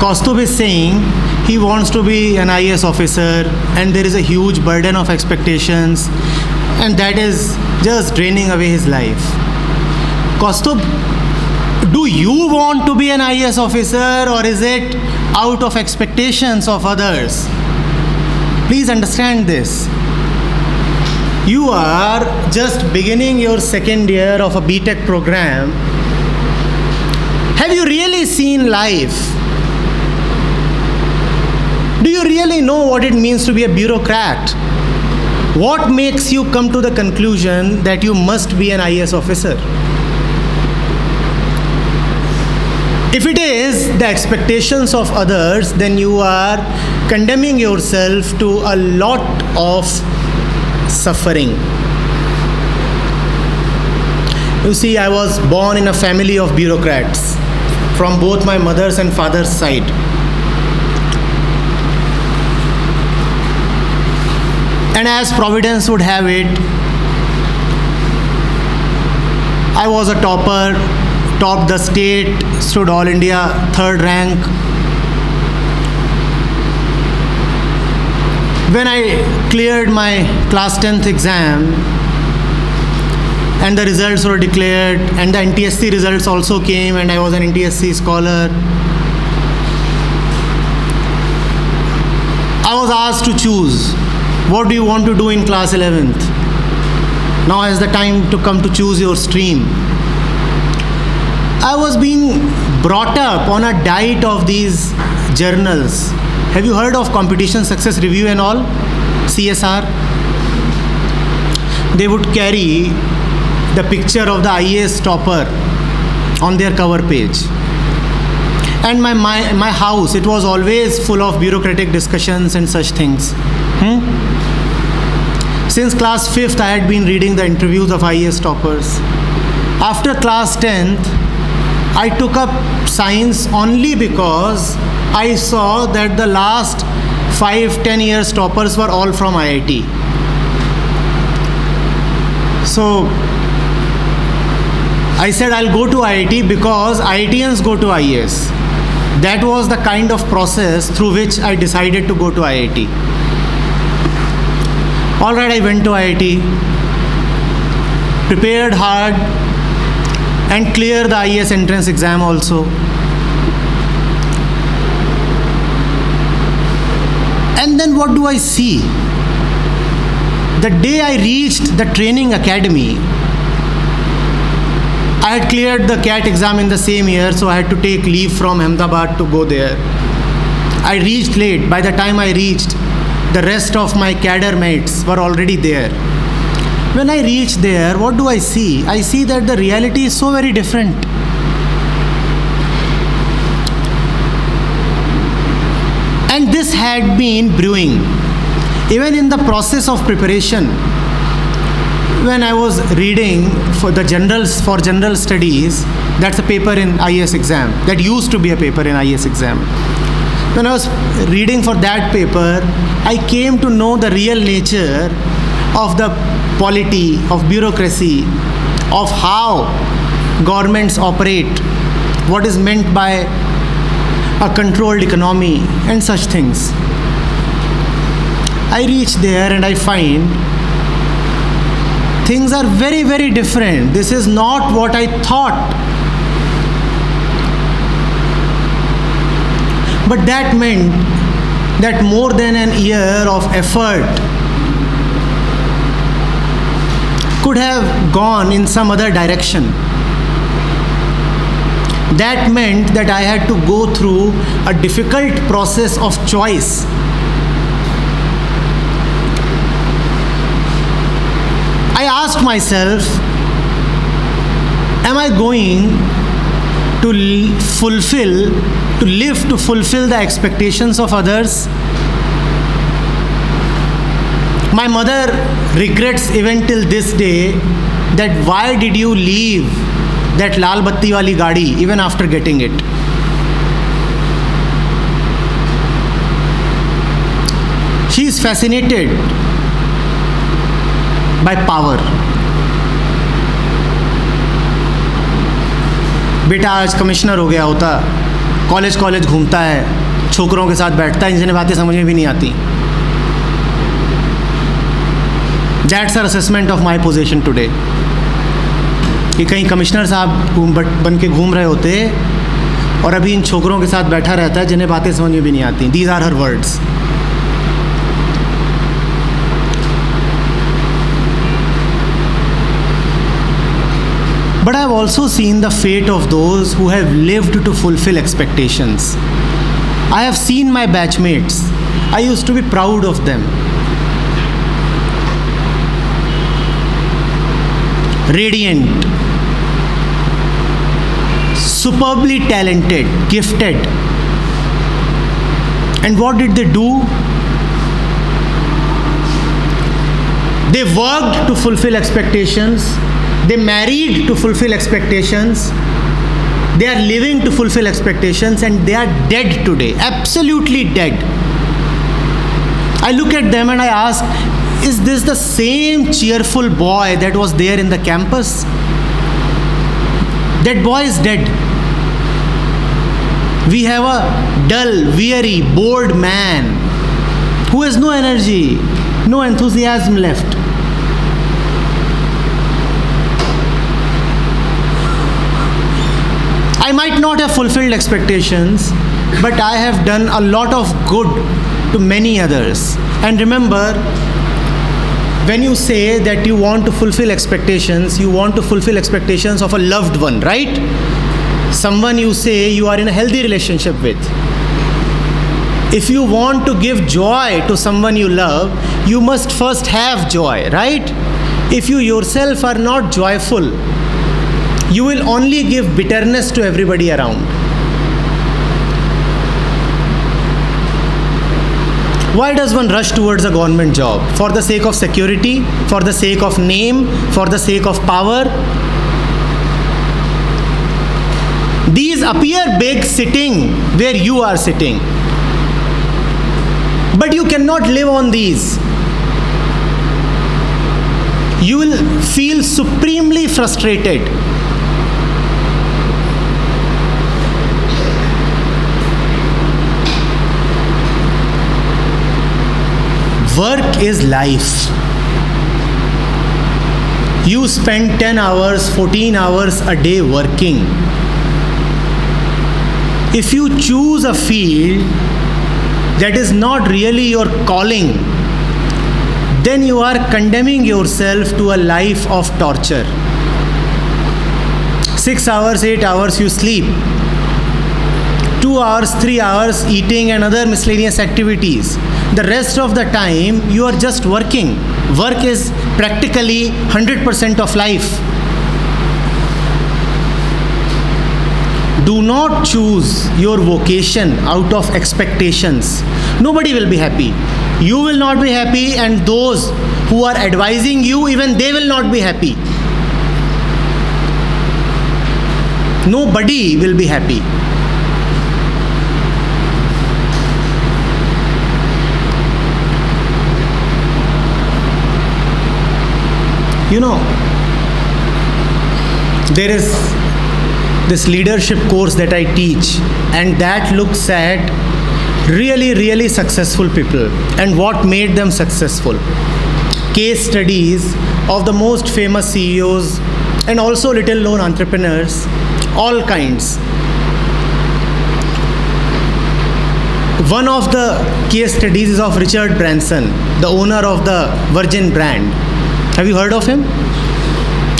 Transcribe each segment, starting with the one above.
Kaustubh is saying he wants to be an IAS officer and there is a huge burden of expectations and that is just draining away his life. Kaustubh, do you want to be an IAS officer or is it out of expectations of others? Please understand this. You are just beginning your second year of a BTech program. Have you really seen life? Do you really know what it means to be a bureaucrat? What makes you come to the conclusion that you must be an IAS officer? If it is the expectations of others, then you are condemning yourself to a lot of suffering. You see, I was born in a family of bureaucrats from both my mother's and father's side. And as Providence would have it, I was a topper, topped the state, stood all India third rank. When I cleared my class 10th exam and the results were declared and the NTSE results also came and I was an NTSE scholar, I was asked to choose what do you want to do in class 11th? Now is the time to come to choose your stream. I was being brought up on a diet of these journals. Have you heard of Competition Success Review and all? CSR? They would carry the picture of the IAS topper on their cover page. And my, my, my house, it was always full of bureaucratic discussions and such things. Hmm? Since class 5th, I had been reading the interviews of IAS toppers. After class 10th, I took up science only because I saw that the last 5 10 years toppers were all from IIT. So I said I'll go to IIT because IITians go to IAS. That was the kind of process through which I decided to go to IIT. All right, I went to IIT, prepared hard, and cleared the IAS entrance exam also. And then what do I see? The day I reached the training academy, I had cleared the CAT exam in the same year, so I had to take leave from Ahmedabad to go there. I reached late. By the time I reached, the rest of my cadre mates were already there. When I reach there, what do I see? I see that the reality is so very different. And this had been brewing. Even in the process of preparation, when I was reading for the generals for general studies, that's a paper in IAS exam. That used to be a paper in IAS exam when I was reading for that paper, I came to know the real nature of the polity, of bureaucracy, of how governments operate, what is meant by a controlled economy, and such things. I reach there and I find things are very, very different. This is not what I thought But that meant that more than an year of effort could have gone in some other direction. That meant that I had to go through a difficult process of choice. I asked myself, am I going to fulfill to live to fulfill the expectations of others. My mother regrets even till this day that why did you leave that lal batti wali gadi even after getting it? She is fascinated by power. बेटा, आज commissioner हो गया होता। College college घूमता है। छोकरों के साथ बैठता है जिन्हें बातें समझ में भी नहीं आती। That's our assessment of my position today कि कहीं कमिश्नर साहब घूम बन के घूम रहे होते, और अभी इन छोकरों के साथ बैठा रहता है, जिन्हें बातें समझ में भी नहीं आती। These are her words also seen the fate of those who have lived to fulfill expectations. I have seen my batchmates. I used to be proud of them. Radiant, superbly talented, gifted. And what did they do? They worked to fulfill expectations they married to fulfill expectations. They are living to fulfill expectations and they are dead today. Absolutely dead. I look at them and I ask, is this the same cheerful boy that was there in the campus? That boy is dead. We have a dull, weary, bored man who has no energy, no enthusiasm left. I might not have fulfilled expectations, but I have done a lot of good to many others. And remember, when you say that you want to fulfill expectations, you want to fulfill expectations of a loved one, right? Someone you say you are in a healthy relationship with. If you want to give joy to someone you love, you must first have joy, right? If you yourself are not joyful, you will only give bitterness to everybody around. Why does one rush towards a government job? For the sake of security, for the sake of name, for the sake of power? These appear big sitting where you are sitting. But you cannot live on these. You will feel supremely frustrated Work is life. You spend 10 hours, 14 hours a day working. If you choose a field that is not really your calling, then you are condemning yourself to a life of torture. Six hours, eight hours you sleep. Two hours, three hours eating and other miscellaneous activities. The rest of the time you are just working. Work is practically 100% of life. Do not choose your vocation out of expectations. Nobody will be happy. You will not be happy and those who are advising you even they will not be happy. Nobody will be happy you know there is this leadership course that I teach, and that looks at really, really successful people and what made them successful. Case studies of the most famous CEOs and also little known entrepreneurs, all kinds. One of the case studies is of Richard Branson, the owner of the Virgin brand. Have you heard of him?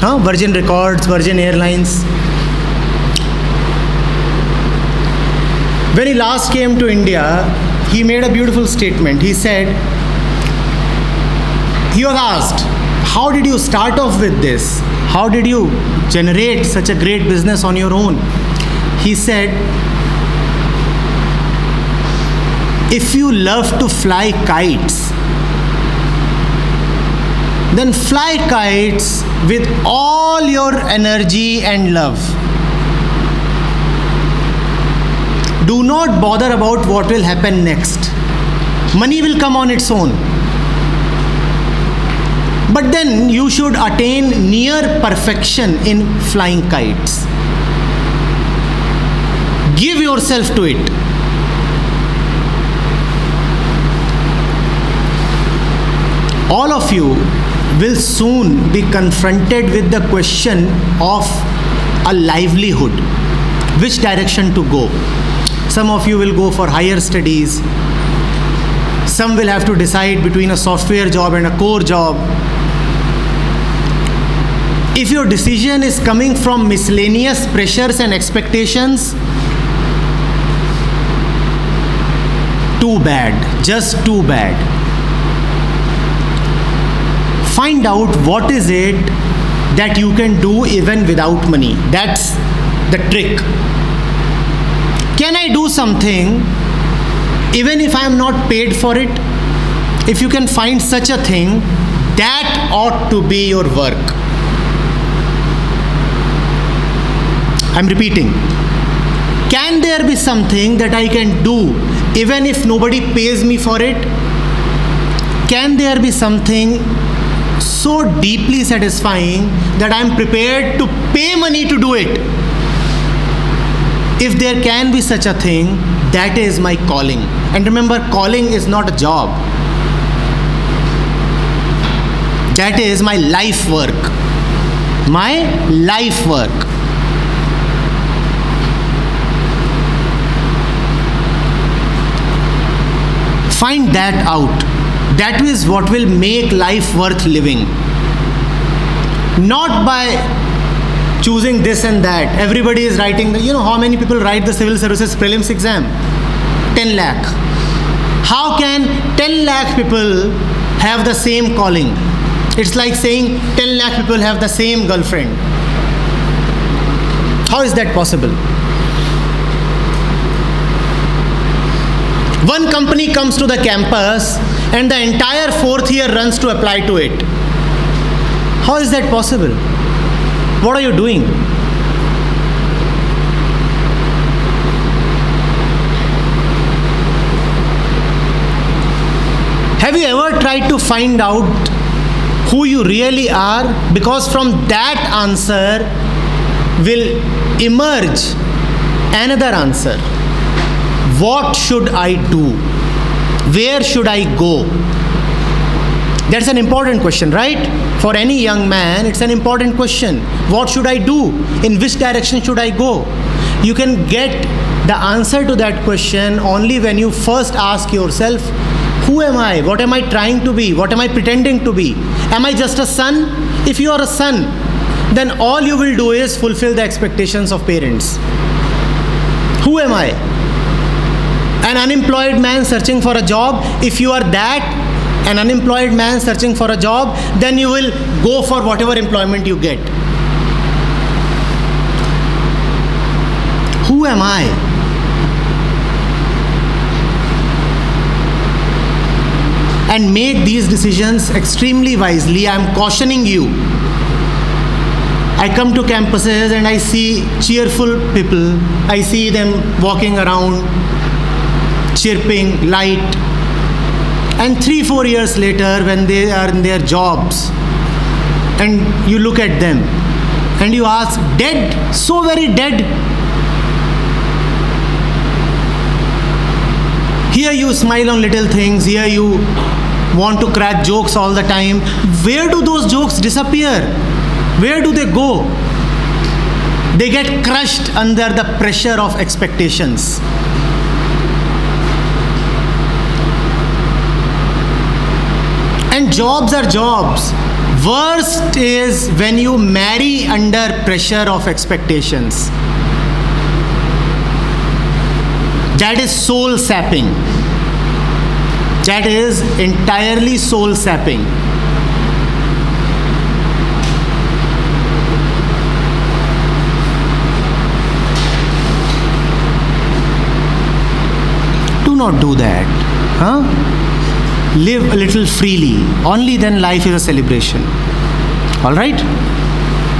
Huh? Virgin Records, Virgin Airlines. When he last came to India, he made a beautiful statement. He said, he was asked, How did you start off with this? How did you generate such a great business on your own? He said, If you love to fly kites, then fly kites with all your energy and love. Do not bother about what will happen next. Money will come on its own. But then you should attain near perfection in flying kites. Give yourself to it. All of you will soon be confronted with the question of a livelihood, which direction to go. Some of you will go for higher studies, some will have to decide between a software job and a core job. If your decision is coming from miscellaneous pressures and expectations, too bad, just too bad. Find out what is it that you can do even without money. That's the trick. Can I do something even if I am not paid for it? If you can find such a thing, that ought to be your work. I'm repeating. Can there be something that I can do even if nobody pays me for it? Can there be something so deeply satisfying that I'm prepared to pay money to do it? If there can be such a thing, that is my calling. And remember, calling is not a job, that is my life work. My life work. Find that out. That is what will make life worth living. Not by choosing this and that. Everybody is writing, you know, how many people write the civil services prelims exam? 10 lakh. How can 10 lakh people have the same calling? It's like saying 10 lakh people have the same girlfriend. How is that possible? One company comes to the campus and the entire fourth year runs to apply to it. How is that possible? What are you doing? Have you ever tried to find out who you really are? Because from that answer will emerge another answer. What should I do? Where should I go? That's an important question, right? For any young man, it's an important question. What should I do? In which direction should I go? You can get the answer to that question only when you first ask yourself, Who am I? What am I trying to be? What am I pretending to be? Am I just a son? If you are a son, then all you will do is fulfill the expectations of parents. Who am I? An unemployed man searching for a job. If you are that, an unemployed man searching for a job, then you will go for whatever employment you get. Who am I? And make these decisions extremely wisely. I am cautioning you. I come to campuses and I see cheerful people. I see them walking around, chirping, light, and three, four years later, when they are in their jobs, and you look at them and you ask, dead, so very dead. Here you smile on little things, here you want to crack jokes all the time. Where do those jokes disappear? Where do they go? They get crushed under the pressure of expectations. Jobs are jobs. Worst is when you marry under pressure of expectations. That is soul sapping. That is entirely soul sapping. Do not do that. Huh? Live a little freely. Only then life is a celebration. All right?